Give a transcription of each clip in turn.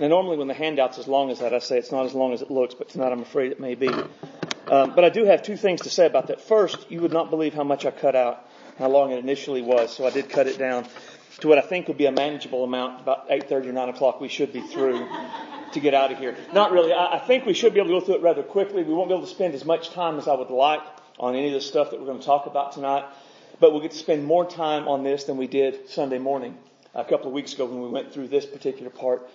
Now, normally when the handout's as long as that, I say it's not as long as it looks, but tonight I'm afraid it may be. Um, but I do have two things to say about that. First, you would not believe how much I cut out, how long it initially was, so I did cut it down to what I think would be a manageable amount. About 8.30 or 9 o'clock we should be through to get out of here. Not really. I, I think we should be able to go through it rather quickly. We won't be able to spend as much time as I would like on any of the stuff that we're going to talk about tonight, but we'll get to spend more time on this than we did Sunday morning a couple of weeks ago when we went through this particular part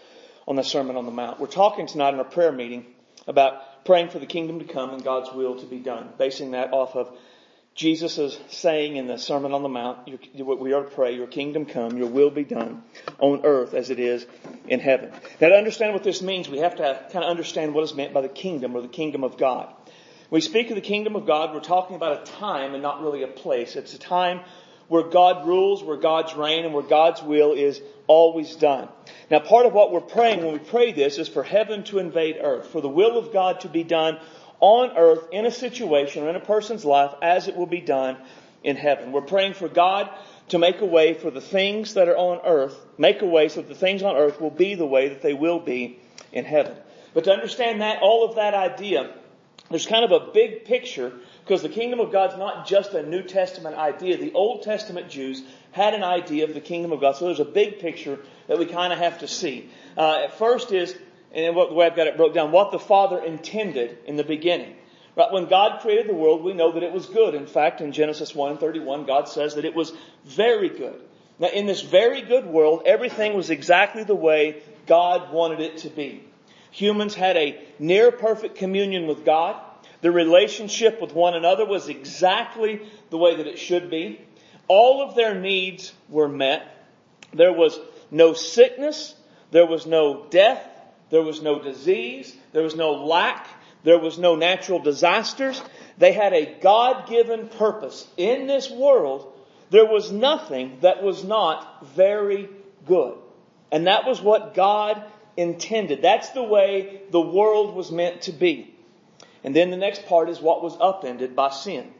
on the Sermon on the Mount. We're talking tonight in our prayer meeting about praying for the kingdom to come and God's will to be done, basing that off of Jesus' saying in the Sermon on the Mount, we are to pray, your kingdom come, your will be done on earth as it is in heaven. Now to understand what this means, we have to kind of understand what is meant by the kingdom or the kingdom of God. When we speak of the kingdom of God, we're talking about a time and not really a place. It's a time where God rules, where God's reign, and where God's will is always done. Now part of what we're praying when we pray this is for heaven to invade earth, for the will of God to be done on earth in a situation or in a person's life as it will be done in heaven. We're praying for God to make a way for the things that are on earth, make a way so that the things on earth will be the way that they will be in heaven. But to understand that, all of that idea, there's kind of a big picture because the kingdom of God's not just a New Testament idea. The Old Testament Jews had an idea of the kingdom of God. So there's a big picture that we kind of have to see. Uh, at first is, and the way I've got it broke down, what the Father intended in the beginning. Right? When God created the world, we know that it was good. In fact, in Genesis 1 and 31, God says that it was very good. Now, in this very good world, everything was exactly the way God wanted it to be. Humans had a near perfect communion with God. The relationship with one another was exactly the way that it should be. All of their needs were met. There was no sickness. There was no death. There was no disease. There was no lack. There was no natural disasters. They had a God-given purpose. In this world, there was nothing that was not very good. And that was what God intended. That's the way the world was meant to be. And then the next part is what was upended by sin.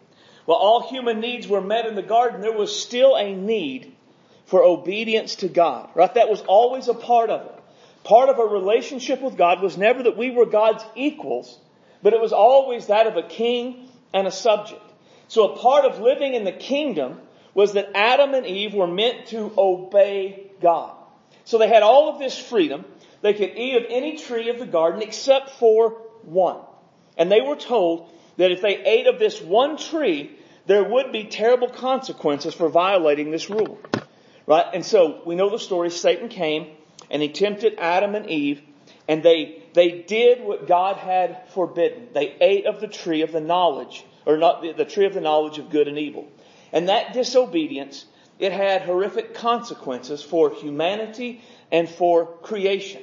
While all human needs were met in the garden, there was still a need for obedience to God, right? That was always a part of it. Part of a relationship with God was never that we were God's equals, but it was always that of a king and a subject. So a part of living in the kingdom was that Adam and Eve were meant to obey God. So they had all of this freedom. They could eat of any tree of the garden except for one. And they were told that if they ate of this one tree, there would be terrible consequences for violating this rule. Right? And so we know the story. Satan came and he tempted Adam and Eve and they, they did what God had forbidden. They ate of the tree of the knowledge, or not the, the tree of the knowledge of good and evil. And that disobedience, it had horrific consequences for humanity and for creation.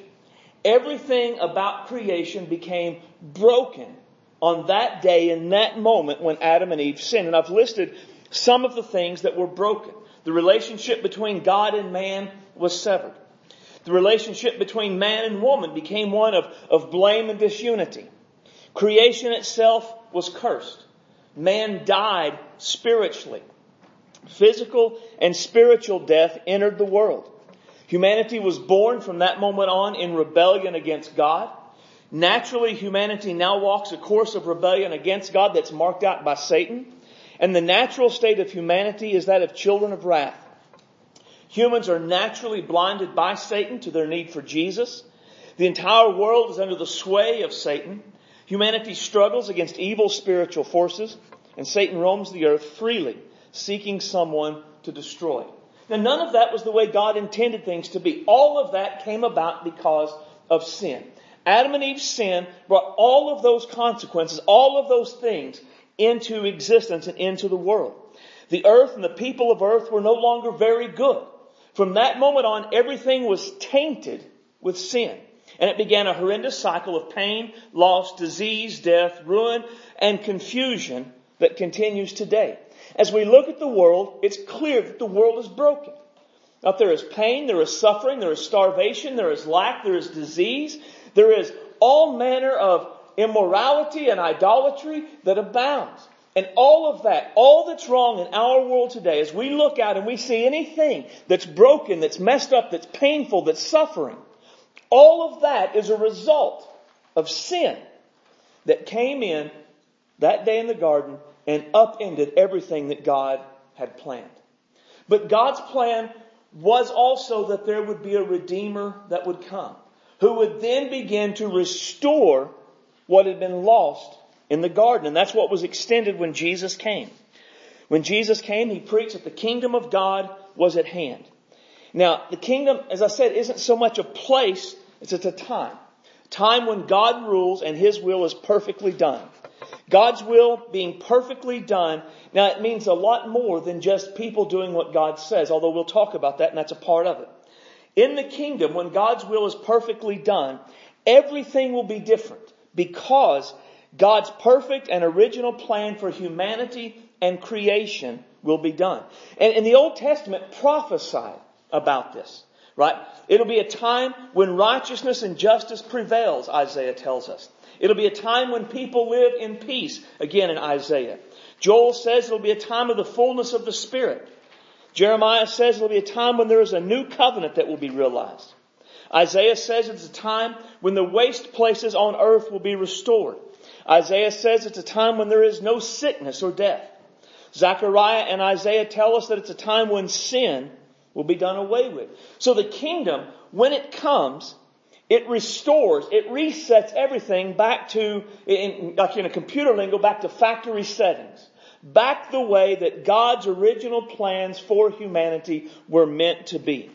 Everything about creation became broken on that day, in that moment when Adam and Eve sinned. And I've listed some of the things that were broken. The relationship between God and man was severed. The relationship between man and woman became one of, of blame and disunity. Creation itself was cursed. Man died spiritually. Physical and spiritual death entered the world. Humanity was born from that moment on in rebellion against God. Naturally, humanity now walks a course of rebellion against God that's marked out by Satan. And the natural state of humanity is that of children of wrath. Humans are naturally blinded by Satan to their need for Jesus. The entire world is under the sway of Satan. Humanity struggles against evil spiritual forces, and Satan roams the earth freely, seeking someone to destroy. Now none of that was the way God intended things to be. All of that came about because of sin. Adam and Eve's sin brought all of those consequences, all of those things into existence and into the world. The earth and the people of earth were no longer very good. From that moment on, everything was tainted with sin. And it began a horrendous cycle of pain, loss, disease, death, ruin, and confusion that continues today. As we look at the world, it's clear that the world is broken. Now, there is pain, there is suffering, there is starvation, there is lack, there is disease, there is all manner of immorality and idolatry that abounds. And all of that, all that's wrong in our world today, as we look out and we see anything that's broken, that's messed up, that's painful, that's suffering, All of that is a result of sin that came in that day in the garden and upended everything that God had planned. But God's plan was also that there would be a Redeemer that would come, who would then begin to restore what had been lost in the garden. And that's what was extended when Jesus came. When Jesus came, he preached that the kingdom of God was at hand. Now, the kingdom, as I said, isn't so much a place, it's a time. Time when God rules and his will is perfectly done. God's will being perfectly done. Now it means a lot more than just people doing what God says, although we'll talk about that and that's a part of it. In the kingdom, when God's will is perfectly done, everything will be different because God's perfect and original plan for humanity and creation will be done. And, the Old Testament prophesied about this, right? It'll be a time when righteousness and justice prevails, Isaiah tells us. It'll be a time when people live in peace, again in Isaiah. Joel says it'll be a time of the fullness of the Spirit. Jeremiah says it'll be a time when there is a new covenant that will be realized. Isaiah says it's a time when the waste places on earth will be restored. Isaiah says it's a time when there is no sickness or death. Zechariah and Isaiah tell us that it's a time when sin will be done away with. So the kingdom, when it comes, it restores, it resets everything back to, in, like in a computer lingo, back to factory settings. Back the way that God's original plans for humanity were meant to be.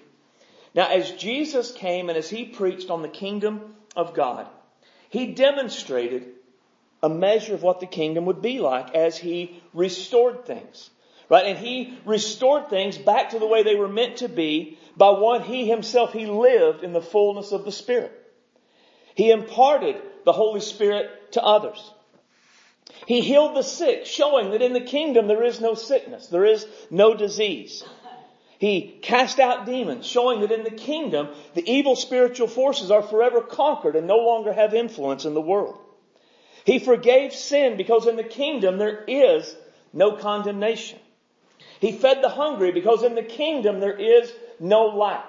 Now, as Jesus came and as he preached on the kingdom of God, he demonstrated a measure of what the kingdom would be like as he restored things. Right? And he restored things back to the way they were meant to be by one he himself, he lived in the fullness of the Spirit. He imparted the Holy Spirit to others. He healed the sick, showing that in the kingdom there is no sickness, there is no disease. He cast out demons, showing that in the kingdom the evil spiritual forces are forever conquered and no longer have influence in the world. He forgave sin because in the kingdom there is no condemnation. He fed the hungry because in the kingdom there is no lack.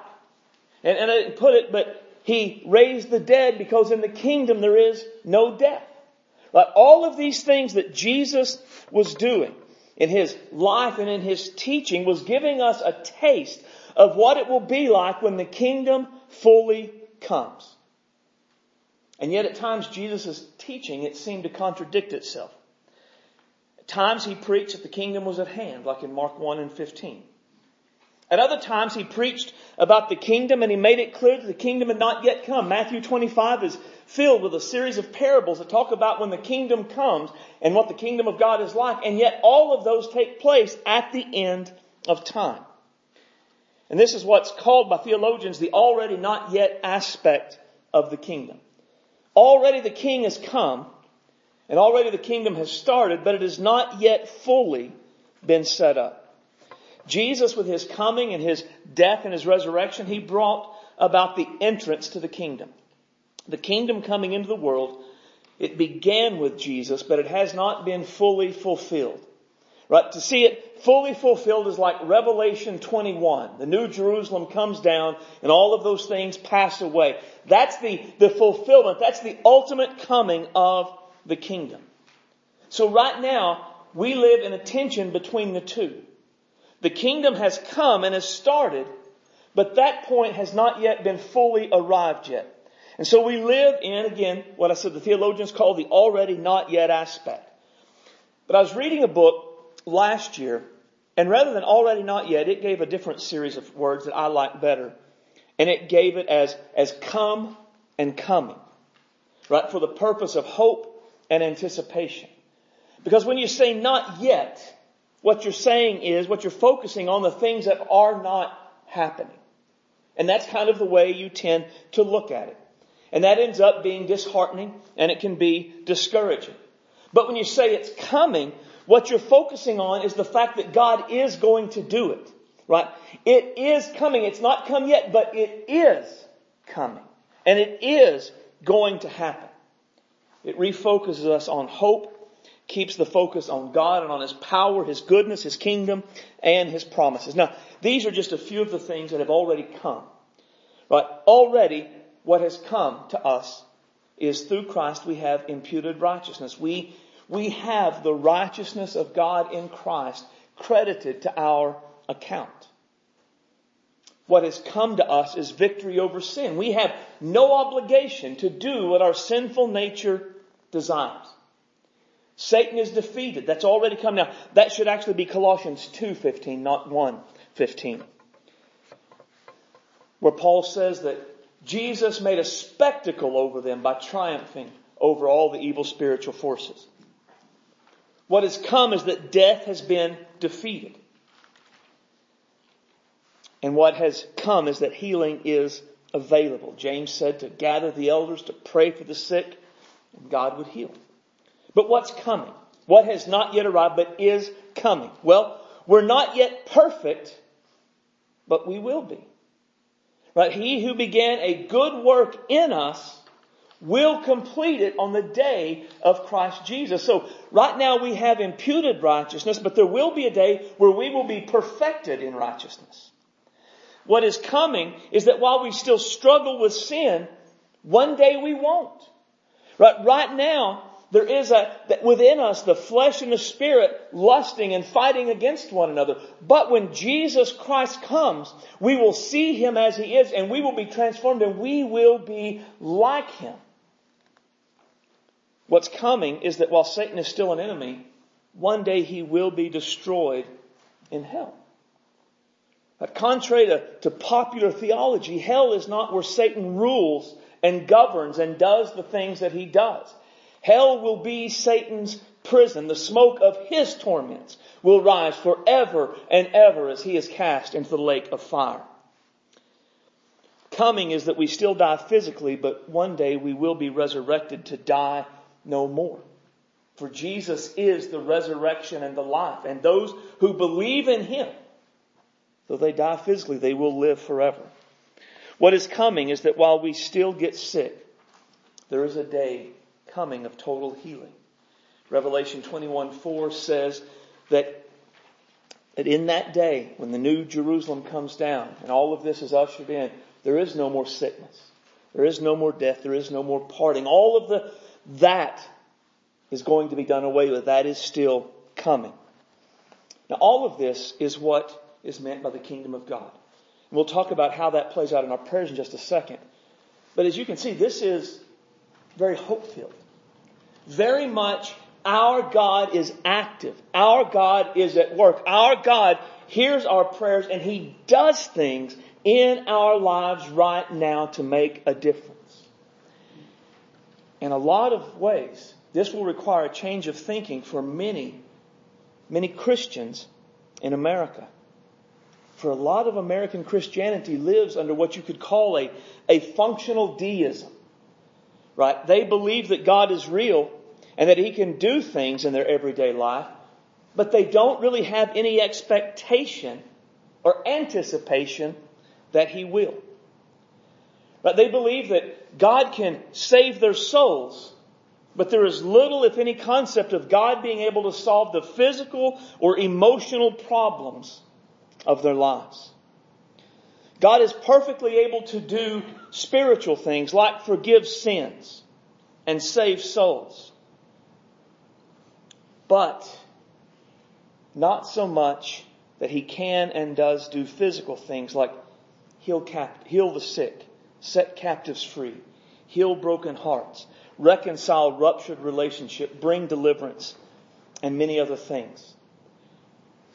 And, and I didn't put it, but he raised the dead because in the kingdom there is no death. Like all of these things that Jesus was doing in his life and in his teaching was giving us a taste of what it will be like when the kingdom fully comes. And yet at times Jesus' teaching, it seemed to contradict itself. At times he preached that the kingdom was at hand, like in Mark 1 and 15. At other times he preached about the kingdom and he made it clear that the kingdom had not yet come. Matthew 25 is filled with a series of parables that talk about when the kingdom comes and what the kingdom of God is like. And yet all of those take place at the end of time. And this is what's called by theologians the already not yet aspect of the kingdom. Already the king has come and already the kingdom has started, but it has not yet fully been set up. Jesus, with his coming and his death and his resurrection, he brought about the entrance to the kingdom. The kingdom coming into the world, it began with Jesus, but it has not been fully fulfilled. Right? To see it fully fulfilled is like Revelation 21. The New Jerusalem comes down and all of those things pass away. That's the, the fulfillment. That's the ultimate coming of the kingdom. So right now, we live in a tension between the two. The kingdom has come and has started, but that point has not yet been fully arrived yet. And so we live in, again, what I said the theologians call the already not yet aspect. But I was reading a book last year, and rather than already not yet, it gave a different series of words that I like better. And it gave it as, as come and coming. Right? For the purpose of hope and anticipation. Because when you say not yet, what you're saying is, what you're focusing on the things that are not happening. And that's kind of the way you tend to look at it. And that ends up being disheartening and it can be discouraging. But when you say it's coming, what you're focusing on is the fact that God is going to do it. Right? It is coming. It's not come yet, but it is coming. And it is going to happen. It refocuses us on hope, keeps the focus on God and on His power, His goodness, His kingdom, and His promises. Now, these are just a few of the things that have already come. Right? Already, what has come to us is through Christ we have imputed righteousness. We, we have the righteousness of God in Christ credited to our account. What has come to us is victory over sin. We have no obligation to do what our sinful nature desires. Satan is defeated. That's already come now. That should actually be Colossians 2.15, not 1.15. Where Paul says that Jesus made a spectacle over them by triumphing over all the evil spiritual forces. What has come is that death has been defeated. And what has come is that healing is available. James said to gather the elders to pray for the sick, and God would heal. But what's coming? What has not yet arrived, but is coming? Well, we're not yet perfect, but we will be. Right? He who began a good work in us will complete it on the day of Christ Jesus. So right now we have imputed righteousness, but there will be a day where we will be perfected in righteousness. What is coming is that while we still struggle with sin, one day we won't. Right, right now, there is a, within us, the flesh and the spirit lusting and fighting against one another. But when Jesus Christ comes, we will see Him as He is and we will be transformed and we will be like Him. What's coming is that while Satan is still an enemy, one day he will be destroyed in hell. But contrary to, to popular theology, hell is not where Satan rules and governs and does the things that he does. Hell will be Satan's prison. The smoke of his torments will rise forever and ever as he is cast into the lake of fire. Coming is that we still die physically, but one day we will be resurrected to die no more. For Jesus is the resurrection and the life, and those who believe in him, though they die physically, they will live forever. What is coming is that while we still get sick, there is a day coming of total healing. Revelation 21 4 says that, that in that day, when the new Jerusalem comes down and all of this is ushered in, there is no more sickness. There is no more death. There is no more parting. All of the, that is going to be done away with. That is still coming. Now all of this is what is meant by the kingdom of God. And we'll talk about how that plays out in our prayers in just a second. But as you can see, this is very hope filled very much our God is active. Our God is at work. Our God hears our prayers and He does things in our lives right now to make a difference. In a lot of ways, this will require a change of thinking for many, many Christians in America. For a lot of American Christianity lives under what you could call a, a functional deism. Right? They believe that God is real and that He can do things in their everyday life, but they don't really have any expectation or anticipation that He will. But they believe that God can save their souls, but there is little, if any, concept of God being able to solve the physical or emotional problems of their lives. God is perfectly able to do spiritual things like forgive sins and save souls. But not so much that he can and does do physical things like heal, cap- heal the sick, set captives free, heal broken hearts, reconcile ruptured relationship, bring deliverance, and many other things.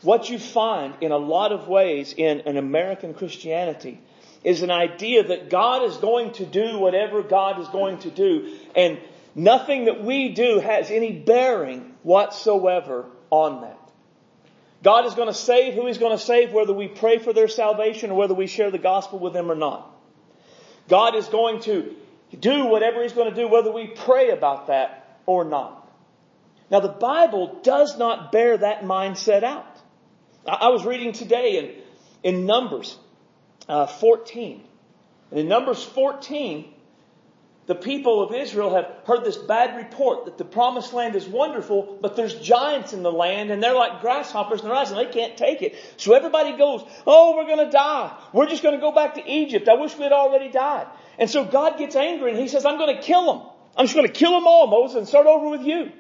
What you find in a lot of ways in an American Christianity is an idea that God is going to do whatever God is going to do, and nothing that we do has any bearing whatsoever on that. God is going to save who He's going to save, whether we pray for their salvation or whether we share the gospel with them or not. God is going to do whatever He's going to do, whether we pray about that or not. Now, the Bible does not bear that mindset out. I was reading today in, in Numbers uh, 14. And in Numbers 14, the people of Israel have heard this bad report that the promised land is wonderful, but there's giants in the land and they're like grasshoppers in their eyes and they can't take it. So everybody goes, Oh, we're going to die. We're just going to go back to Egypt. I wish we had already died. And so God gets angry and he says, I'm going to kill them. I'm just going to kill them all, Moses, and start over with you.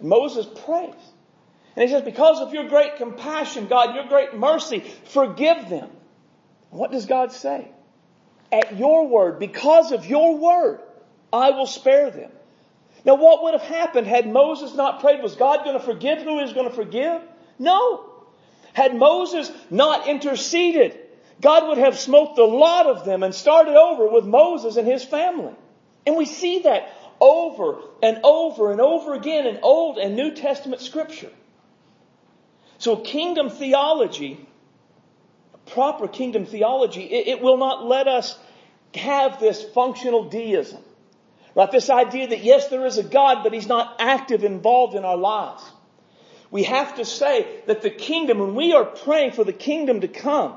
Moses prays. And he says, because of your great compassion, God, your great mercy, forgive them. What does God say? At your word, because of your word, I will spare them. Now what would have happened had Moses not prayed? Was God going to forgive who he was going to forgive? No. Had Moses not interceded, God would have smoked a lot of them and started over with Moses and his family. And we see that over and over and over again in Old and New Testament scripture. So kingdom theology, proper kingdom theology, it, it will not let us have this functional deism. Right? This idea that yes, there is a God, but He's not active, involved in our lives. We have to say that the kingdom, when we are praying for the kingdom to come,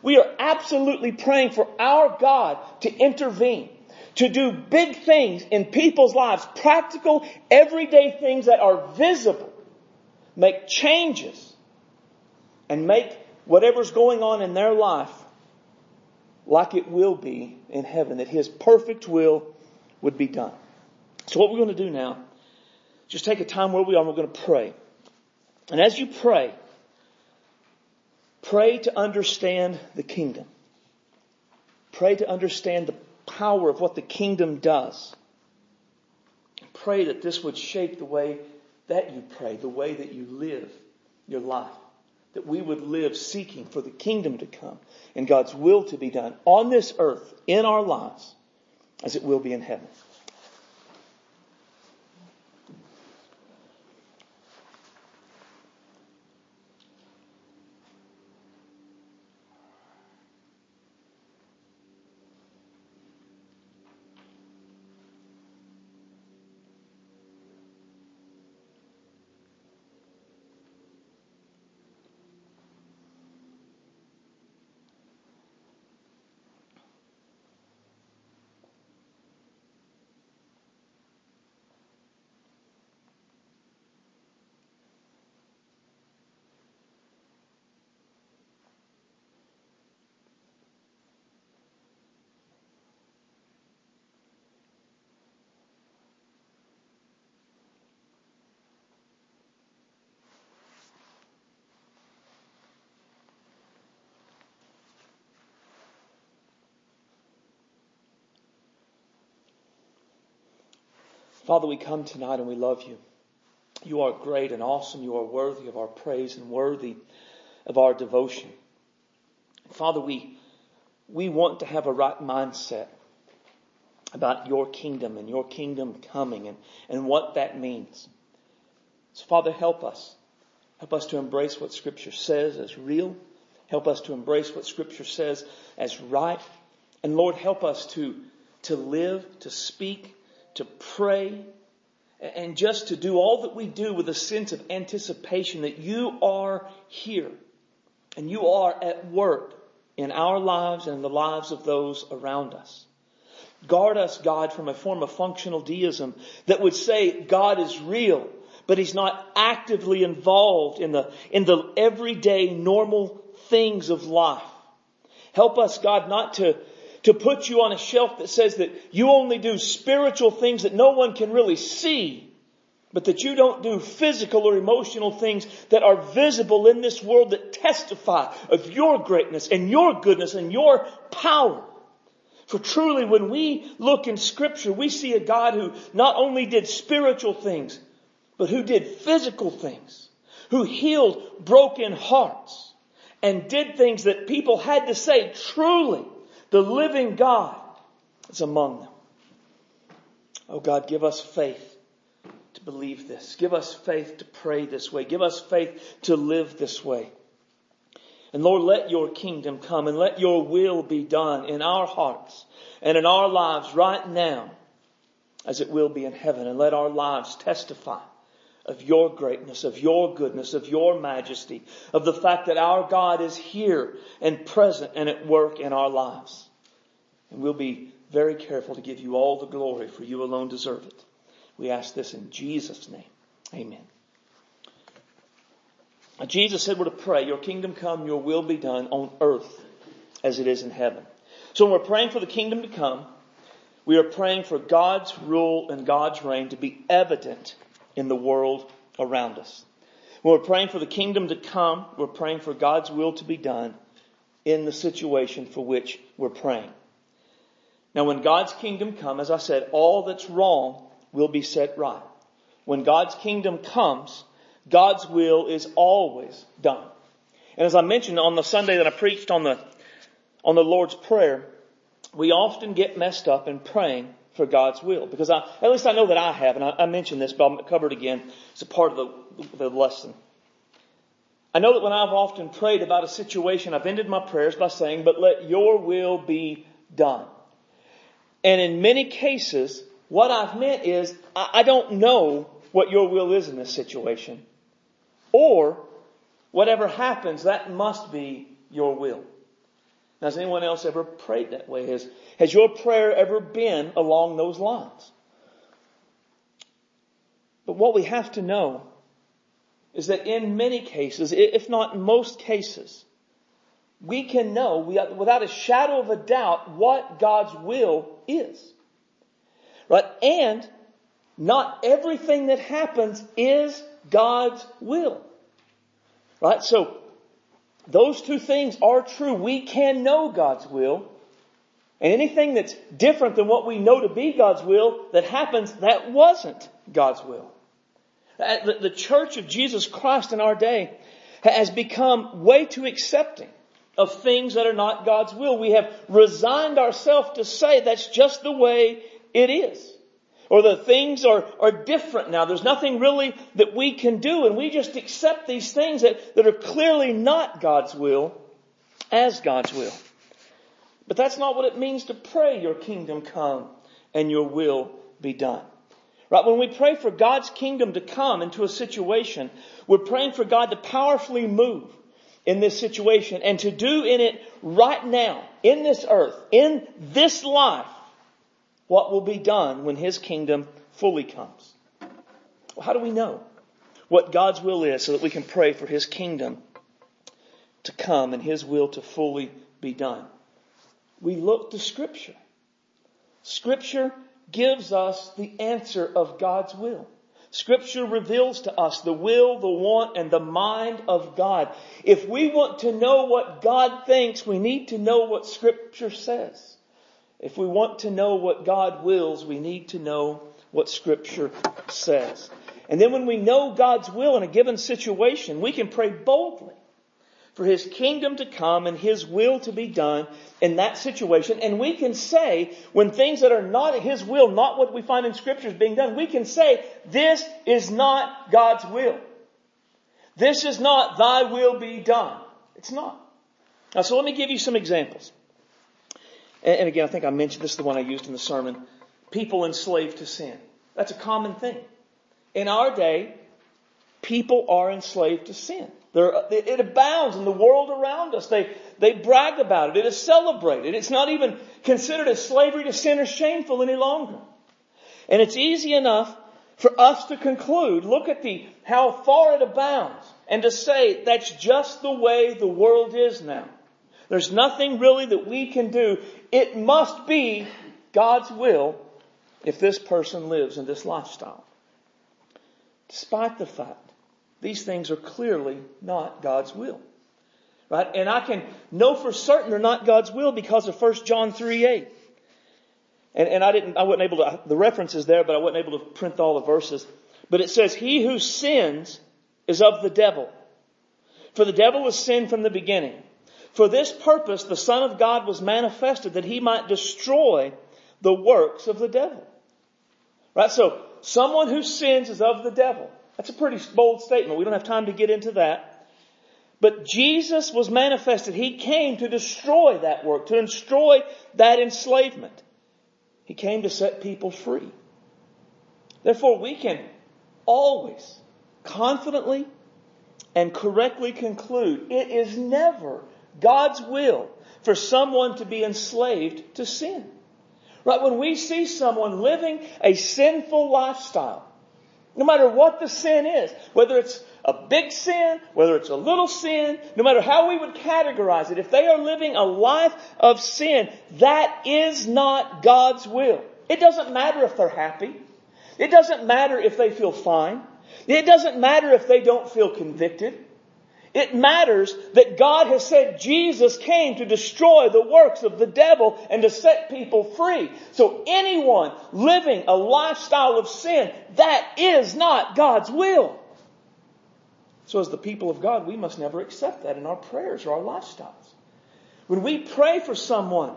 we are absolutely praying for our God to intervene, to do big things in people's lives, practical, everyday things that are visible, make changes, and make whatever's going on in their life like it will be in heaven, that His perfect will would be done. So what we're going to do now, just take a time where we are and we're going to pray. And as you pray, pray to understand the kingdom. Pray to understand the power of what the kingdom does. Pray that this would shape the way that you pray, the way that you live your life. That we would live seeking for the kingdom to come and God's will to be done on this earth in our lives as it will be in heaven. Father, we come tonight and we love you. You are great and awesome. You are worthy of our praise and worthy of our devotion. Father, we, we want to have a right mindset about your kingdom and your kingdom coming and, and what that means. So Father, help us. Help us to embrace what scripture says as real. Help us to embrace what scripture says as right. And Lord, help us to, to live, to speak, to pray, and just to do all that we do with a sense of anticipation that you are here and you are at work in our lives and the lives of those around us. Guard us, God, from a form of functional deism that would say God is real, but He's not actively involved in the, in the everyday normal things of life. Help us, God, not to, to put you on a shelf that says that you only do spiritual things that no one can really see, but that you don't do physical or emotional things that are visible in this world that testify of your greatness and your goodness and your power. For truly, when we look in scripture, we see a God who not only did spiritual things, but who did physical things, who healed broken hearts and did things that people had to say, truly, the living God is among them. Oh God, give us faith to believe this. Give us faith to pray this way. Give us faith to live this way. And Lord, let your kingdom come and let your will be done in our hearts and in our lives right now as it will be in heaven. And let our lives testify of your greatness, of your goodness, of your majesty, of the fact that our God is here and present and at work in our lives. And we'll be very careful to give you all the glory for you alone deserve it. We ask this in Jesus' name. Amen. Jesus said we're to pray, your kingdom come, your will be done on earth as it is in heaven. So when we're praying for the kingdom to come, we are praying for God's rule and God's reign to be evident in the world around us. When we're praying for the kingdom to come, we're praying for God's will to be done in the situation for which we're praying. Now when God's kingdom come, as I said, all that's wrong will be set right. When God's kingdom comes, God's will is always done. And as I mentioned on the Sunday that I preached on the, on the Lord's Prayer, we often get messed up in praying for God's will. Because I, at least I know that I have, and I, I mentioned this, but I'll cover it again. It's a part of the, the lesson. I know that when I've often prayed about a situation, I've ended my prayers by saying, but let your will be done. And in many cases, what I've meant is, I, I don't know what your will is in this situation. Or, whatever happens, that must be your will. Has anyone else ever prayed that way? Has, has your prayer ever been along those lines? But what we have to know is that in many cases, if not most cases, we can know without a shadow of a doubt what God's will is. Right? And not everything that happens is God's will. Right? So, those two things are true. We can know God's will. And anything that's different than what we know to be God's will that happens, that wasn't God's will. Uh, the church of Jesus Christ in our day has become way too accepting of things that are not God's will. We have resigned ourselves to say that's just the way it is. Or the things are, are different now. There's nothing really that we can do and we just accept these things that, that are clearly not God's will as God's will. But that's not what it means to pray your kingdom come and your will be done. Right? When we pray for God's kingdom to come into a situation, we're praying for God to powerfully move in this situation and to do in it right now, in this earth, in this life, what will be done when His kingdom fully comes. Well, how do we know what God's will is so that we can pray for His kingdom to come and His will to fully be done? We look to Scripture. Scripture gives us the answer of God's will. Scripture reveals to us the will, the want, and the mind of God. If we want to know what God thinks, we need to know what Scripture says. If we want to know what God wills, we need to know what Scripture says. And then when we know God's will in a given situation, we can pray boldly for His kingdom to come and His will to be done in that situation. And we can say, when things that are not His will, not what we find in Scripture is being done, we can say, this is not God's will. This is not thy will be done. It's not. Now, so let me give you some examples. And again, I think I mentioned this is the one I used in the sermon. People enslaved to sin. That's a common thing. In our day, people are enslaved to sin. it abounds in the world around us. They, they brag about it. It is celebrated. It's not even considered as slavery to sin or shameful any longer. And it's easy enough for us to conclude, look at the, how far it abounds, and to say that's just the way the world is now. There's nothing really that we can do. It must be God's will if this person lives in this lifestyle. Despite the fact these things are clearly not God's will. Right? And I can know for certain they're not God's will because of 1 John 3 8. And, and I didn't, I wasn't able to, the reference is there, but I wasn't able to print all the verses. But it says, He who sins is of the devil. For the devil was sin from the beginning. For this purpose the Son of God was manifested that he might destroy the works of the devil. Right? So, someone who sins is of the devil. That's a pretty bold statement. We don't have time to get into that. But Jesus was manifested. He came to destroy that work, to destroy that enslavement. He came to set people free. Therefore, we can always confidently and correctly conclude it is never God's will for someone to be enslaved to sin. Right? When we see someone living a sinful lifestyle, no matter what the sin is, whether it's a big sin, whether it's a little sin, no matter how we would categorize it, if they are living a life of sin, that is not God's will. It doesn't matter if they're happy. It doesn't matter if they feel fine. It doesn't matter if they don't feel convicted. It matters that God has said Jesus came to destroy the works of the devil and to set people free. So anyone living a lifestyle of sin, that is not God's will. So as the people of God, we must never accept that in our prayers or our lifestyles. When we pray for someone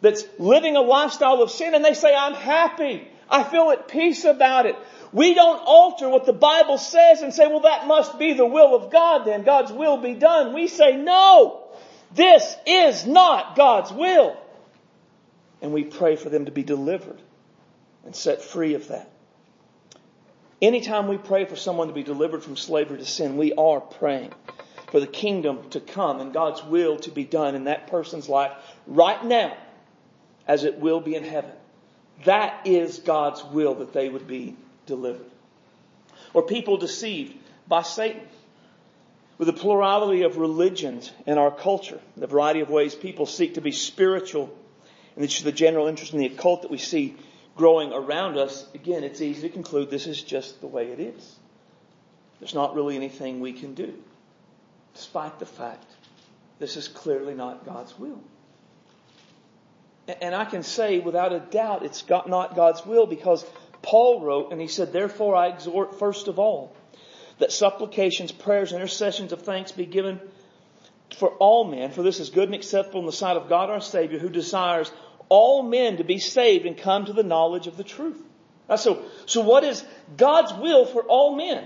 that's living a lifestyle of sin and they say, I'm happy, I feel at peace about it, we don't alter what the Bible says and say, well, that must be the will of God then. God's will be done. We say, no, this is not God's will. And we pray for them to be delivered and set free of that. Anytime we pray for someone to be delivered from slavery to sin, we are praying for the kingdom to come and God's will to be done in that person's life right now as it will be in heaven. That is God's will that they would be delivered. Or people deceived by Satan. With the plurality of religions in our culture, the variety of ways people seek to be spiritual, and it's the general interest in the occult that we see growing around us, again, it's easy to conclude this is just the way it is. There's not really anything we can do, despite the fact this is clearly not God's will. And I can say without a doubt it's not God's will because Paul wrote, and he said, Therefore I exhort first of all that supplications, prayers, intercessions of thanks be given for all men, for this is good and acceptable in the sight of God our Savior, who desires all men to be saved and come to the knowledge of the truth. Uh, so, so what is God's will for all men?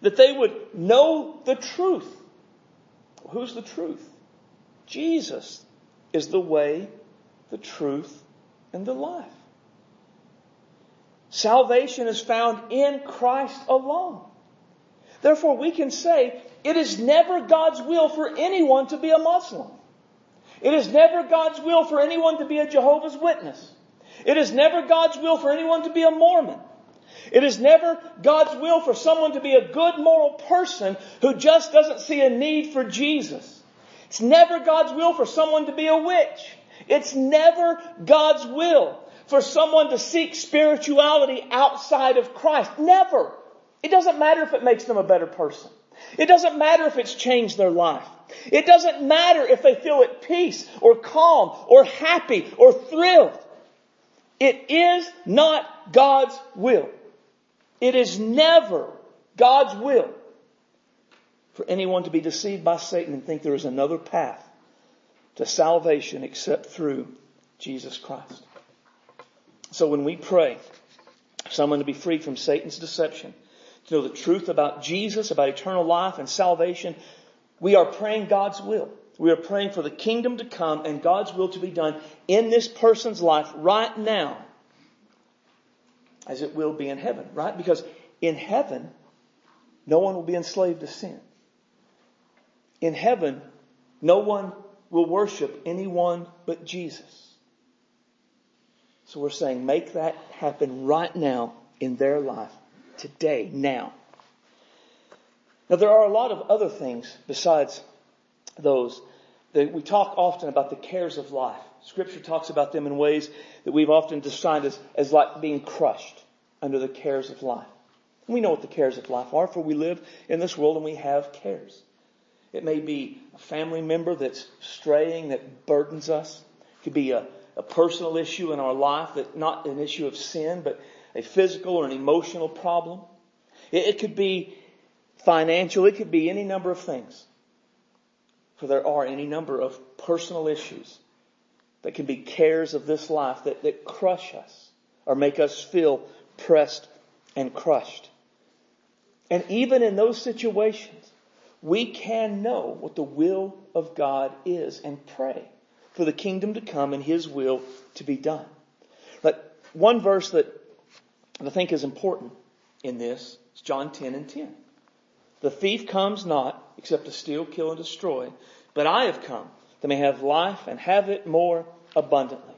That they would know the truth. Who's the truth? Jesus is the way, the truth, and the life. Salvation is found in Christ alone. Therefore, we can say it is never God's will for anyone to be a Muslim. It is never God's will for anyone to be a Jehovah's Witness. It is never God's will for anyone to be a Mormon. It is never God's will for someone to be a good moral person who just doesn't see a need for Jesus. It's never God's will for someone to be a witch. It's never God's will for someone to seek spirituality outside of Christ. Never. It doesn't matter if it makes them a better person. It doesn't matter if it's changed their life. It doesn't matter if they feel at peace or calm or happy or thrilled. It is not God's will. It is never God's will for anyone to be deceived by Satan and think there is another path to salvation except through Jesus Christ. So when we pray someone to be freed from Satan's deception, to know the truth about Jesus, about eternal life and salvation, we are praying God's will. We are praying for the kingdom to come and God's will to be done in this person's life right now as it will be in heaven, right? Because in heaven, no one will be enslaved to sin. In heaven, no one will worship anyone but Jesus. So we're saying make that happen right now in their life, today, now. Now there are a lot of other things besides those that we talk often about the cares of life. Scripture talks about them in ways that we've often defined as, as like being crushed under the cares of life. And we know what the cares of life are, for we live in this world and we have cares. It may be a family member that's straying that burdens us. It could be a, a personal issue in our life that not an issue of sin, but a physical or an emotional problem. It, it could be financial. It could be any number of things. For there are any number of personal issues that can be cares of this life that, that crush us or make us feel pressed and crushed. And even in those situations, we can know what the will of God is and pray for the kingdom to come and His will to be done. But one verse that I think is important in this is John 10 and 10. The thief comes not except to steal, kill, and destroy, but I have come that may have life and have it more abundantly.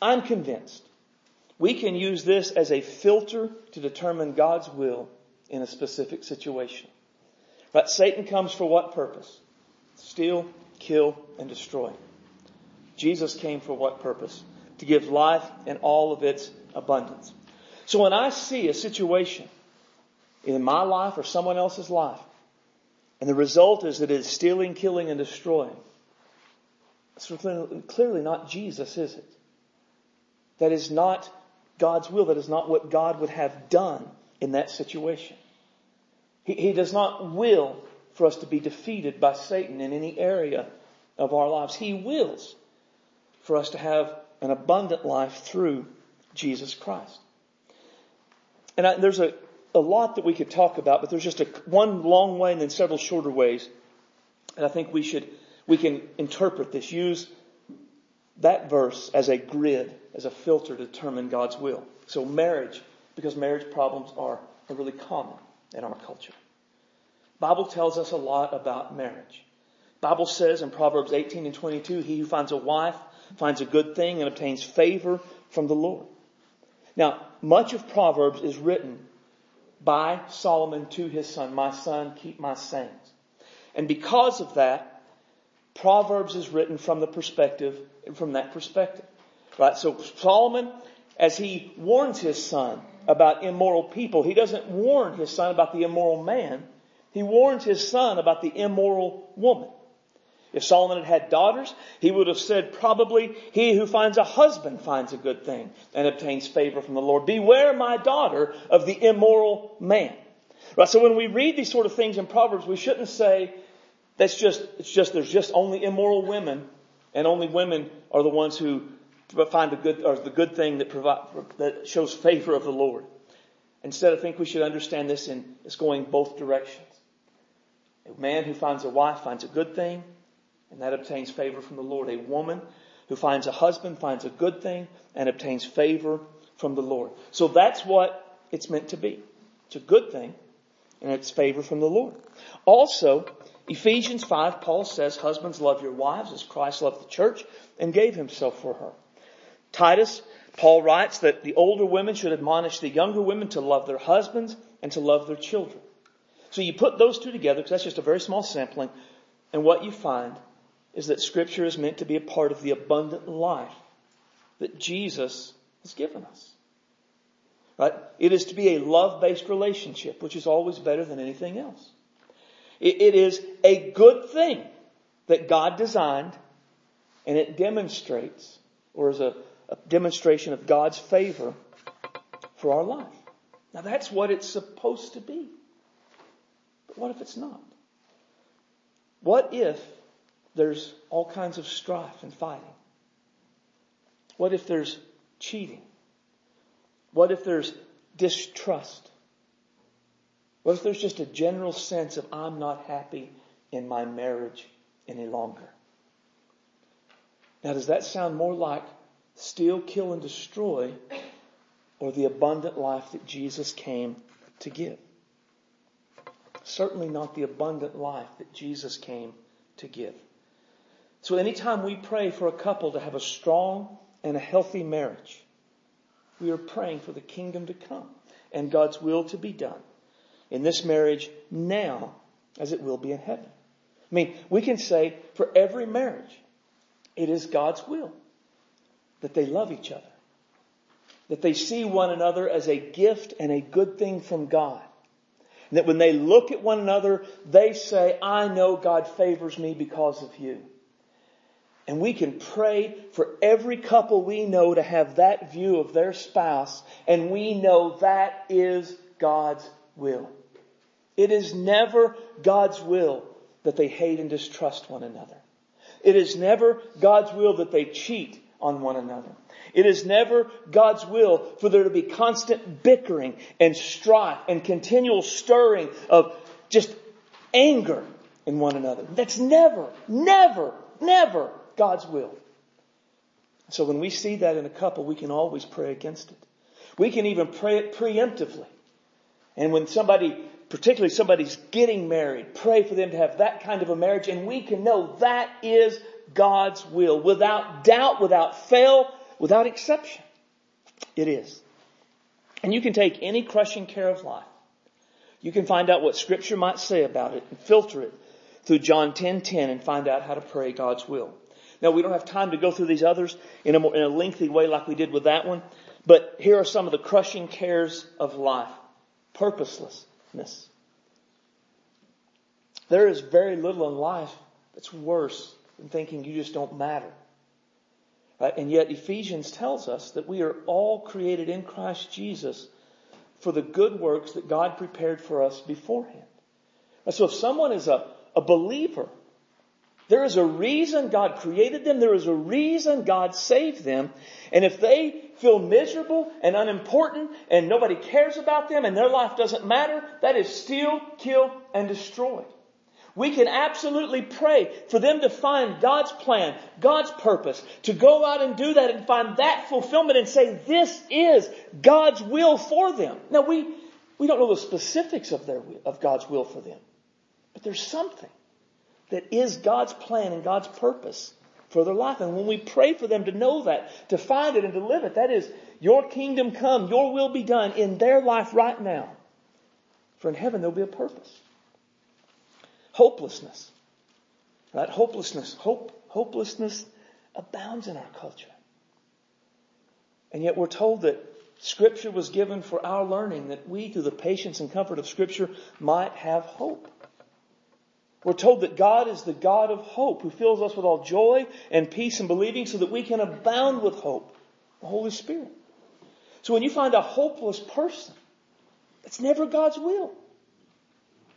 I'm convinced we can use this as a filter to determine God's will in a specific situation. But Satan comes for what purpose? Steal, kill, and destroy. Jesus came for what purpose? To give life in all of its abundance. So when I see a situation in my life or someone else's life, and the result is that it is stealing, killing, and destroying, it's clearly not Jesus, is it? That is not God's will. That is not what God would have done in that situation. He, he does not will for us to be defeated by Satan in any area of our lives. He wills for us to have an abundant life through Jesus Christ. And I, there's a, a lot that we could talk about, but there's just a, one long way and then several shorter ways. And I think we should, we can interpret this, use that verse as a grid, as a filter to determine God's will. So marriage, because marriage problems are, are really common in our culture. Bible tells us a lot about marriage. Bible says in Proverbs 18 and 22, he who finds a wife finds a good thing and obtains favor from the Lord. Now, much of Proverbs is written by Solomon to his son, my son, keep my sayings. And because of that, Proverbs is written from the perspective, from that perspective. Right? So Solomon, as he warns his son about immoral people, he doesn't warn his son about the immoral man. He warns his son about the immoral woman. If Solomon had had daughters, he would have said probably, he who finds a husband finds a good thing and obtains favor from the Lord. Beware my daughter of the immoral man. Right, so when we read these sort of things in Proverbs, we shouldn't say that's just, it's just, there's just only immoral women and only women are the ones who find the good, or the good thing that provide, that shows favor of the Lord. Instead, I think we should understand this in, it's going both directions. A man who finds a wife finds a good thing and that obtains favor from the Lord. A woman who finds a husband finds a good thing and obtains favor from the Lord. So that's what it's meant to be. It's a good thing and it's favor from the Lord. Also, Ephesians 5, Paul says, husbands love your wives as Christ loved the church and gave himself for her. Titus, Paul writes that the older women should admonish the younger women to love their husbands and to love their children. So you put those two together, because that's just a very small sampling, and what you find is that Scripture is meant to be a part of the abundant life that Jesus has given us. Right? It is to be a love-based relationship, which is always better than anything else. it, it is a good thing that God designed, and it demonstrates, or is a, a demonstration of God's favor for our life. Now that's what it's supposed to be. But what if it's not? What if there's all kinds of strife and fighting? What if there's cheating? What if there's distrust? What if there's just a general sense of I'm not happy in my marriage any longer? Now, does that sound more like steal, kill, and destroy or the abundant life that Jesus came to give? Certainly not the abundant life that Jesus came to give. So anytime we pray for a couple to have a strong and a healthy marriage, we are praying for the kingdom to come and God's will to be done in this marriage now as it will be in heaven. I mean, we can say for every marriage, it is God's will that they love each other, that they see one another as a gift and a good thing from God. And that when they look at one another, they say, I know God favors me because of you. And we can pray for every couple we know to have that view of their spouse, and we know that is God's will. It is never God's will that they hate and distrust one another. It is never God's will that they cheat on one another. It is never God's will for there to be constant bickering and strife and continual stirring of just anger in one another. That's never, never, never God's will. So when we see that in a couple, we can always pray against it. We can even pray it preemptively. And when somebody, particularly somebody's getting married, pray for them to have that kind of a marriage and we can know that is God's will without doubt, without fail, without exception. It is. And you can take any crushing care of life. You can find out what scripture might say about it and filter it through John 10:10 and find out how to pray God's will. Now we don't have time to go through these others in a, more, in a lengthy way like we did with that one, but here are some of the crushing cares of life. Purposelessness. There is very little in life that's worse than thinking you just don't matter. Right? And yet Ephesians tells us that we are all created in Christ Jesus for the good works that God prepared for us beforehand. And So if someone is a, a believer, there is a reason God created them. There is a reason God saved them. And if they feel miserable and unimportant and nobody cares about them and their life doesn't matter, that is steal, kill, and destroy. We can absolutely pray for them to find God's plan, God's purpose, to go out and do that and find that fulfillment and say this is God's will for them. Now we, we don't know the specifics of their, of God's will for them, but there's something that is God's plan and God's purpose for their life. And when we pray for them to know that, to find it and to live it, that is your kingdom come, your will be done in their life right now. For in heaven there'll be a purpose. Hopelessness. Right? Hopelessness. Hope, hopelessness abounds in our culture. And yet we're told that Scripture was given for our learning that we, through the patience and comfort of Scripture, might have hope. We're told that God is the God of hope who fills us with all joy and peace in believing so that we can abound with hope. The Holy Spirit. So when you find a hopeless person, it's never God's will.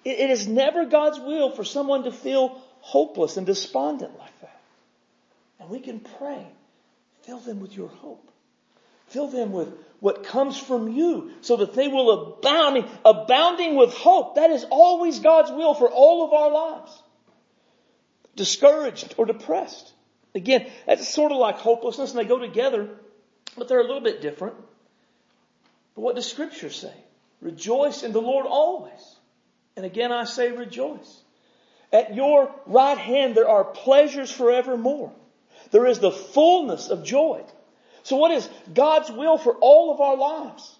It is never God's will for someone to feel hopeless and despondent like that. And we can pray, fill them with your hope. Fill them with what comes from you so that they will abound, abounding with hope. That is always God's will for all of our lives. Discouraged or depressed. Again, that's sort of like hopelessness and they go together, but they're a little bit different. But what does scripture say? Rejoice in the Lord always. And again I say rejoice. At your right hand there are pleasures forevermore. There is the fullness of joy. So what is God's will for all of our lives?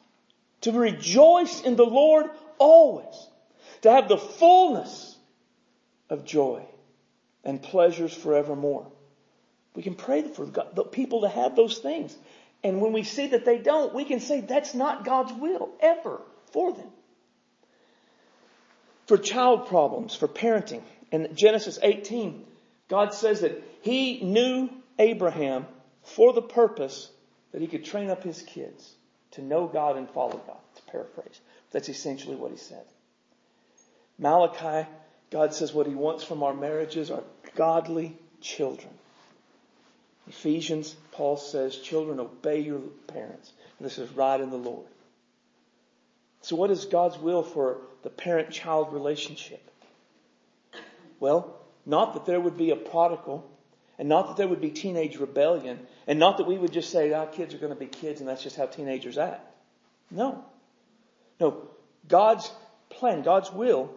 To rejoice in the Lord always. To have the fullness of joy and pleasures forevermore. We can pray for God, the people to have those things. And when we see that they don't, we can say that's not God's will ever for them for child problems, for parenting. In Genesis 18, God says that He knew Abraham for the purpose that he could train up his kids to know God and follow God, to paraphrase. That's essentially what He said. Malachi, God says what He wants from our marriages are godly children. Ephesians, Paul says, children obey your parents. This is right in the Lord. So what is God's will for the parent-child relationship? Well, not that there would be a prodigal, and not that there would be teenage rebellion, and not that we would just say, our kids are going to be kids and that's just how teenagers act. No. No. God's plan, God's will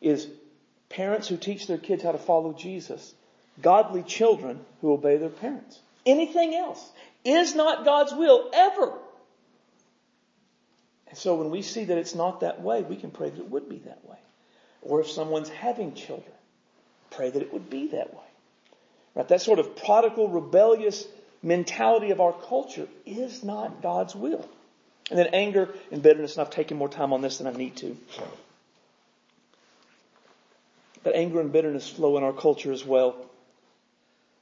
is parents who teach their kids how to follow Jesus, godly children who obey their parents. Anything else is not God's will ever. And so when we see that it's not that way, we can pray that it would be that way. Or if someone's having children, pray that it would be that way. Right? That sort of prodigal, rebellious mentality of our culture is not God's will. And then anger and bitterness, and I've taken more time on this than I need to. But anger and bitterness flow in our culture as well.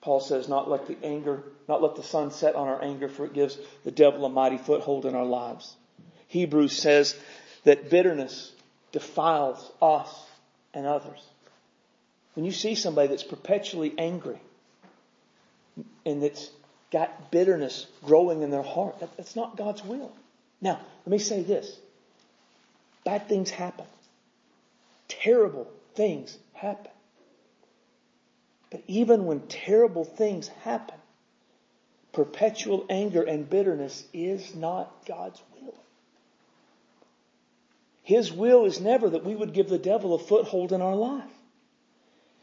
Paul says, not let the anger, not let the sun set on our anger, for it gives the devil a mighty foothold in our lives. Hebrews says that bitterness defiles us and others. When you see somebody that's perpetually angry and that's got bitterness growing in their heart, that, that's not God's will. Now, let me say this. Bad things happen. Terrible things happen. But even when terrible things happen, perpetual anger and bitterness is not God's will. His will is never that we would give the devil a foothold in our life.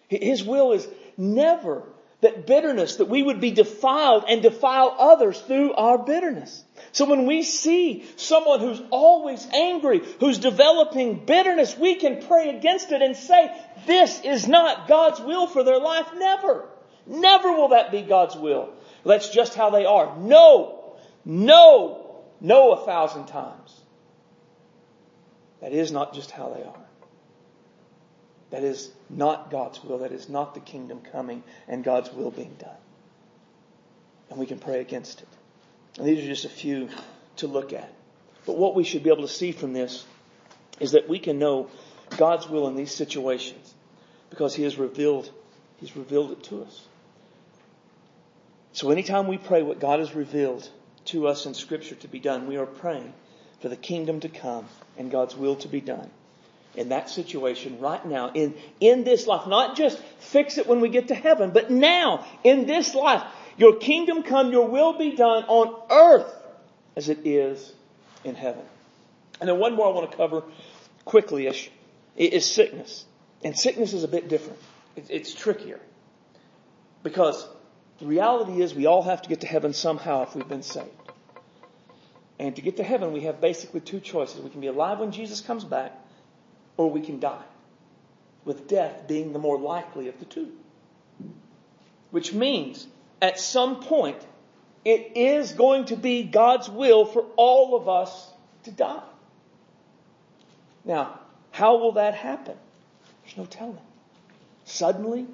His will is never that bitterness, that we would be defiled and defile others through our bitterness. So when we see someone who's always angry, who's developing bitterness, we can pray against it and say, this is not God's will for their life. Never. Never will that be God's will. That's just how they are. No. No. No a thousand times. That is not just how they are. That is not God's will. That is not the kingdom coming and God's will being done. And we can pray against it. And these are just a few to look at. But what we should be able to see from this is that we can know God's will in these situations because He has revealed, He's revealed it to us. So anytime we pray what God has revealed to us in Scripture to be done, we are praying for the kingdom to come and God's will to be done in that situation right now, in, in this life. Not just fix it when we get to heaven, but now, in this life. Your kingdom come, your will be done on earth as it is in heaven. And then one more I want to cover quickly-ish is sickness. And sickness is a bit different. It's trickier. Because the reality is we all have to get to heaven somehow if we've been saved. And to get to heaven, we have basically two choices. We can be alive when Jesus comes back, or we can die. With death being the more likely of the two. Which means at some point, it is going to be God's will for all of us to die. Now, how will that happen? There's no telling. Suddenly,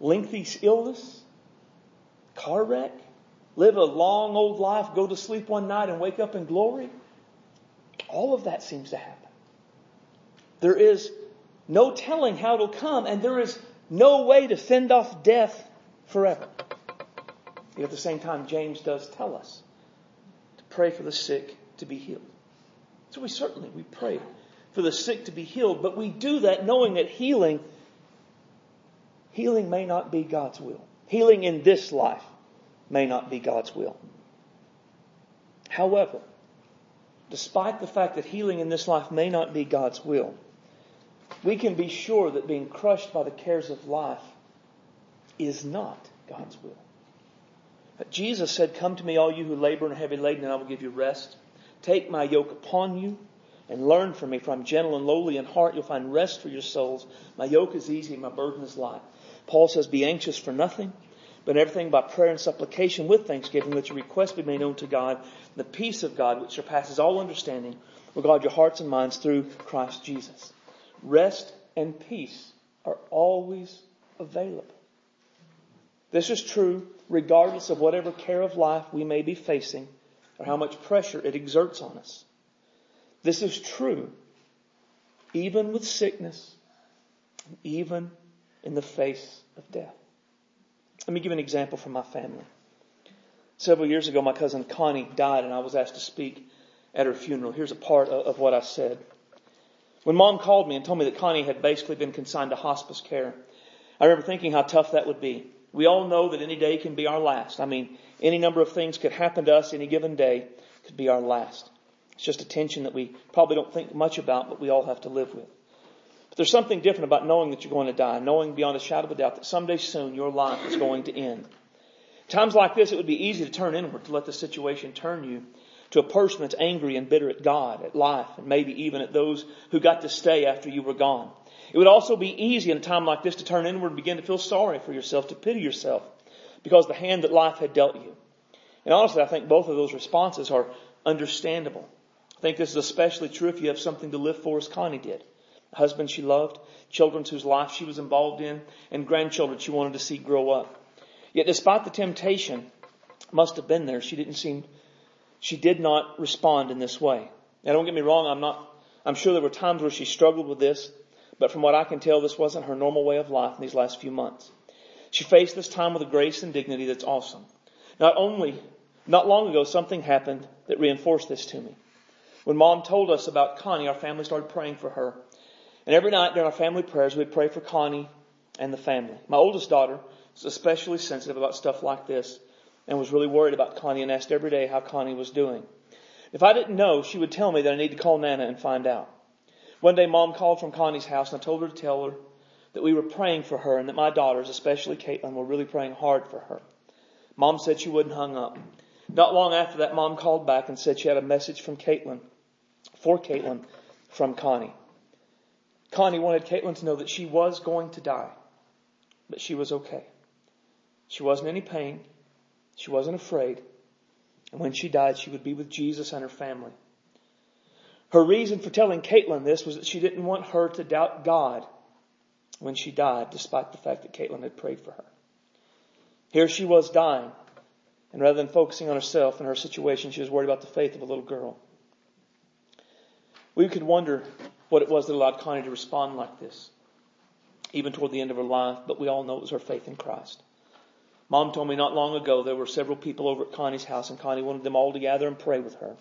lengthy illness, car wreck, live a long old life, go to sleep one night and wake up in glory. All of that seems to happen. There is no telling how it'll come, and there is no way to fend off death forever. Yet at the same time, James does tell us to pray for the sick to be healed. So we certainly, we pray for the sick to be healed, but we do that knowing that healing, healing may not be God's will. Healing in this life may not be God's will. However, despite the fact that healing in this life may not be God's will, we can be sure that being crushed by the cares of life is not God's will. Jesus said, Come to me, all you who labor and are heavy laden, and I will give you rest. Take my yoke upon you and learn from me, for I'm gentle and lowly in heart. You'll find rest for your souls. My yoke is easy, my burden is light. Paul says, Be anxious for nothing, but everything by prayer and supplication with thanksgiving, let your requests be made known to God. The peace of God, which surpasses all understanding, will guard your hearts and minds through Christ Jesus. Rest and peace are always available. This is true regardless of whatever care of life we may be facing or how much pressure it exerts on us. This is true even with sickness, even in the face of death. Let me give an example from my family. Several years ago, my cousin Connie died and I was asked to speak at her funeral. Here's a part of what I said. When mom called me and told me that Connie had basically been consigned to hospice care, I remember thinking how tough that would be. We all know that any day can be our last. I mean, any number of things could happen to us any given day could be our last. It's just a tension that we probably don't think much about, but we all have to live with. But there's something different about knowing that you're going to die, knowing beyond a shadow of a doubt that someday soon your life is going to end. Times like this, it would be easy to turn inward, to let the situation turn you to a person that's angry and bitter at God, at life, and maybe even at those who got to stay after you were gone. It would also be easy in a time like this to turn inward and begin to feel sorry for yourself, to pity yourself, because the hand that life had dealt you. And honestly, I think both of those responses are understandable. I think this is especially true if you have something to live for as Connie did. A husband she loved, children whose life she was involved in, and grandchildren she wanted to see grow up. Yet despite the temptation must have been there, she didn't seem, she did not respond in this way. Now don't get me wrong, I'm not, I'm sure there were times where she struggled with this, but from what I can tell, this wasn't her normal way of life in these last few months. She faced this time with a grace and dignity that's awesome. Not only, not long ago, something happened that reinforced this to me. When mom told us about Connie, our family started praying for her. And every night during our family prayers, we'd pray for Connie and the family. My oldest daughter is especially sensitive about stuff like this and was really worried about Connie and asked every day how Connie was doing. If I didn't know, she would tell me that I need to call Nana and find out. One day mom called from Connie's house and I told her to tell her that we were praying for her and that my daughters, especially Caitlin, were really praying hard for her. Mom said she wouldn't hung up. Not long after that, mom called back and said she had a message from Caitlin, for Caitlin, from Connie. Connie wanted Caitlin to know that she was going to die, but she was okay. She wasn't in any pain. She wasn't afraid. And when she died, she would be with Jesus and her family. Her reason for telling Caitlin this was that she didn't want her to doubt God when she died, despite the fact that Caitlin had prayed for her. Here she was dying, and rather than focusing on herself and her situation, she was worried about the faith of a little girl. We could wonder what it was that allowed Connie to respond like this, even toward the end of her life, but we all know it was her faith in Christ. Mom told me not long ago there were several people over at Connie's house, and Connie wanted them all to gather and pray with her.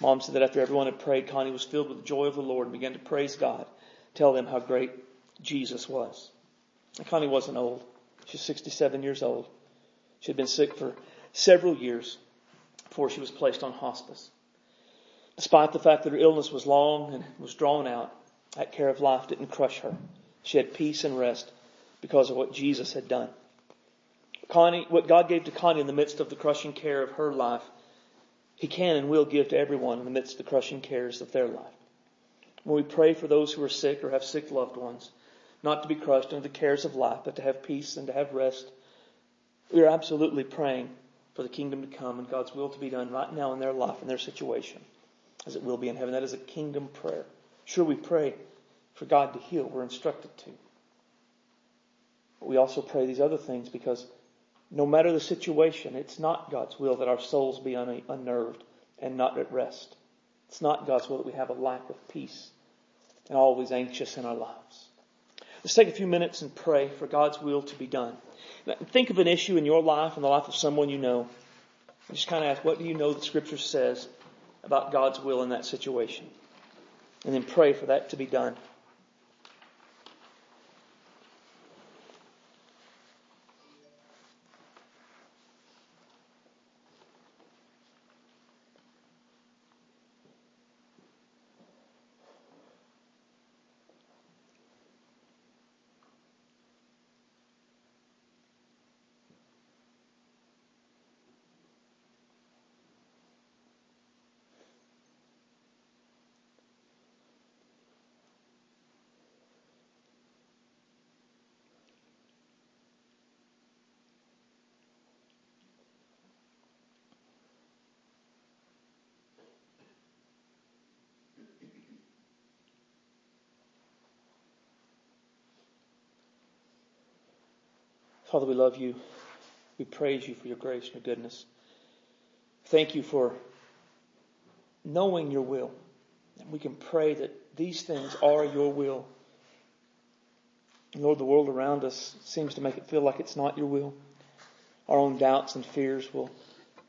Mom said that after everyone had prayed, Connie was filled with the joy of the Lord and began to praise God, tell them how great Jesus was. And Connie wasn't old. She's 67 years old. She had been sick for several years before she was placed on hospice. Despite the fact that her illness was long and was drawn out, that care of life didn't crush her. She had peace and rest because of what Jesus had done. Connie, what God gave to Connie in the midst of the crushing care of her life, He can and will give to everyone in the midst of the crushing cares of their life. When we pray for those who are sick or have sick loved ones, not to be crushed under the cares of life, but to have peace and to have rest. We are absolutely praying for the kingdom to come and God's will to be done right now in their life and their situation, as it will be in heaven. That is a kingdom prayer. Sure, we pray for God to heal. We're instructed to. But we also pray these other things because no matter the situation, it's not God's will that our souls be unnerved and not at rest. It's not God's will that we have a lack of peace and always anxious in our lives. Let's take a few minutes and pray for God's will to be done. Think of an issue in your life and the life of someone you know. And just kind of ask, what do you know that Scripture says about God's will in that situation? And then pray for that to be done. Father, we love you. We praise you for your grace and your goodness. Thank you for knowing your will. And we can pray that these things are your will. Lord, the world around us seems to make it feel like it's not your will. Our own doubts and fears will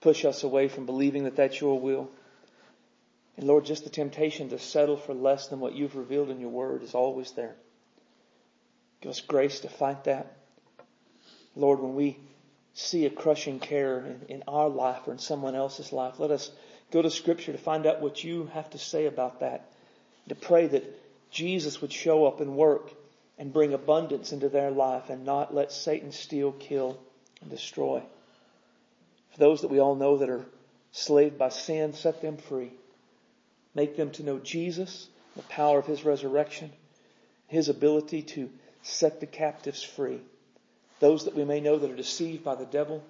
push us away from believing that that's your will. And Lord, just the temptation to settle for less than what you've revealed in your word is always there. Give us grace to fight that. Lord, when we see a crushing care in, in, our life or in someone else's life, let us go to Scripture to find out what you have to say about that. To pray that Jesus would show up and work and bring abundance into their life and not let Satan steal, kill, and destroy. For those that we all know that are slaved by sin, set them free. Make them to know Jesus, the power of His resurrection, His ability to set the captives free those that we may know that are deceived by the devil.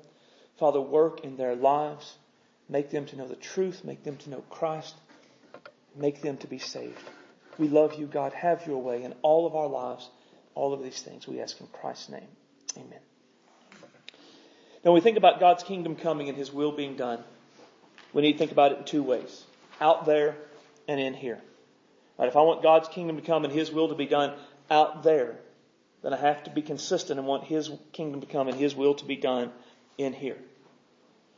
Father, work in their lives. Make them to know the truth. Make them to know Christ. Make them to be saved. We love you, God. Have your way in all of our lives. All of these things we ask in Christ's name. Amen. Now, when we think about God's kingdom coming and His will being done, we need to think about it in two ways out there and in here. Right, if I want God's kingdom to come and His will to be done out there, then I have to be consistent and want His kingdom to come and His will to be done in here.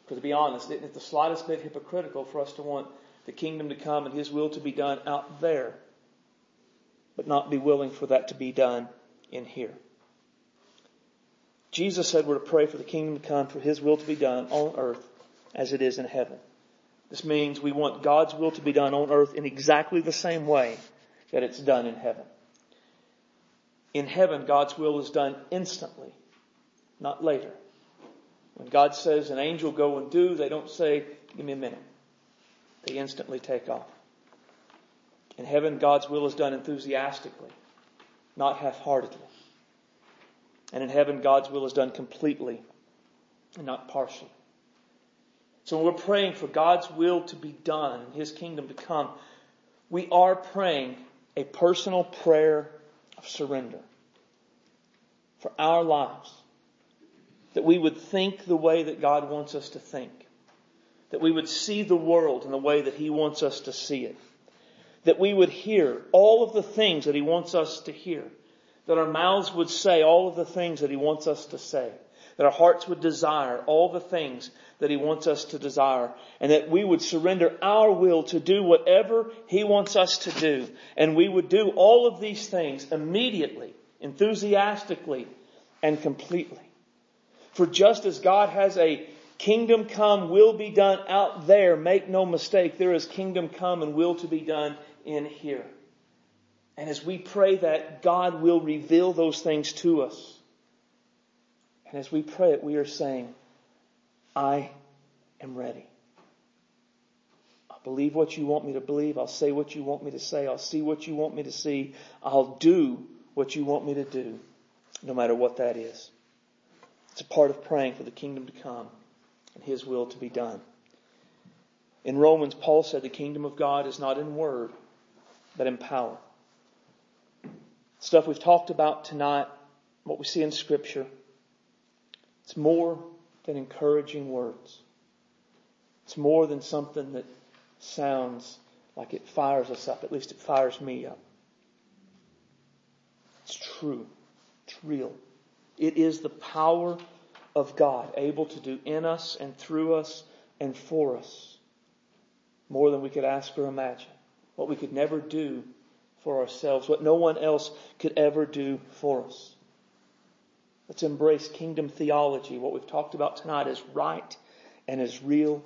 Because to be honest, it's the slightest bit hypocritical for us to want the kingdom to come and His will to be done out there, but not be willing for that to be done in here. Jesus said we're to pray for the kingdom to come, for His will to be done on earth as it is in heaven. This means we want God's will to be done on earth in exactly the same way that it's done in heaven. In heaven, God's will is done instantly, not later. When God says an angel go and do, they don't say, give me a minute. They instantly take off. In heaven, God's will is done enthusiastically, not half-heartedly. And in heaven, God's will is done completely and not partially. So when we're praying for God's will to be done and His kingdom to come, we are praying a personal prayer of surrender for our lives. That we would think the way that God wants us to think. That we would see the world in the way that He wants us to see it. That we would hear all of the things that He wants us to hear. That our mouths would say all of the things that He wants us to say. That our hearts would desire all the things that He wants us to desire. And that we would surrender our will to do whatever He wants us to do. And we would do all of these things immediately, enthusiastically, and completely. For just as God has a kingdom come, will be done out there, make no mistake, there is kingdom come and will to be done in here. And as we pray that, God will reveal those things to us. And as we pray it, we are saying, I am ready. I'll believe what you want me to believe. I'll say what you want me to say. I'll see what you want me to see. I'll do what you want me to do, no matter what that is. It's a part of praying for the kingdom to come and His will to be done. In Romans, Paul said the kingdom of God is not in word, but in power. Stuff we've talked about tonight, what we see in Scripture, it's more than encouraging words. It's more than something that sounds like it fires us up. At least it fires me up. It's true. It's real. It is the power of God able to do in us and through us and for us more than we could ask or imagine. What we could never do for ourselves, what no one else could ever do for us. Let's embrace kingdom theology. What we've talked about tonight is right and is real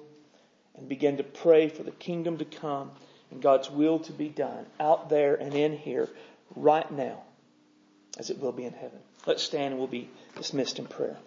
and begin to pray for the kingdom to come and God's will to be done out there and in here right now as it will be in heaven. Let's stand and we'll be dismissed in prayer.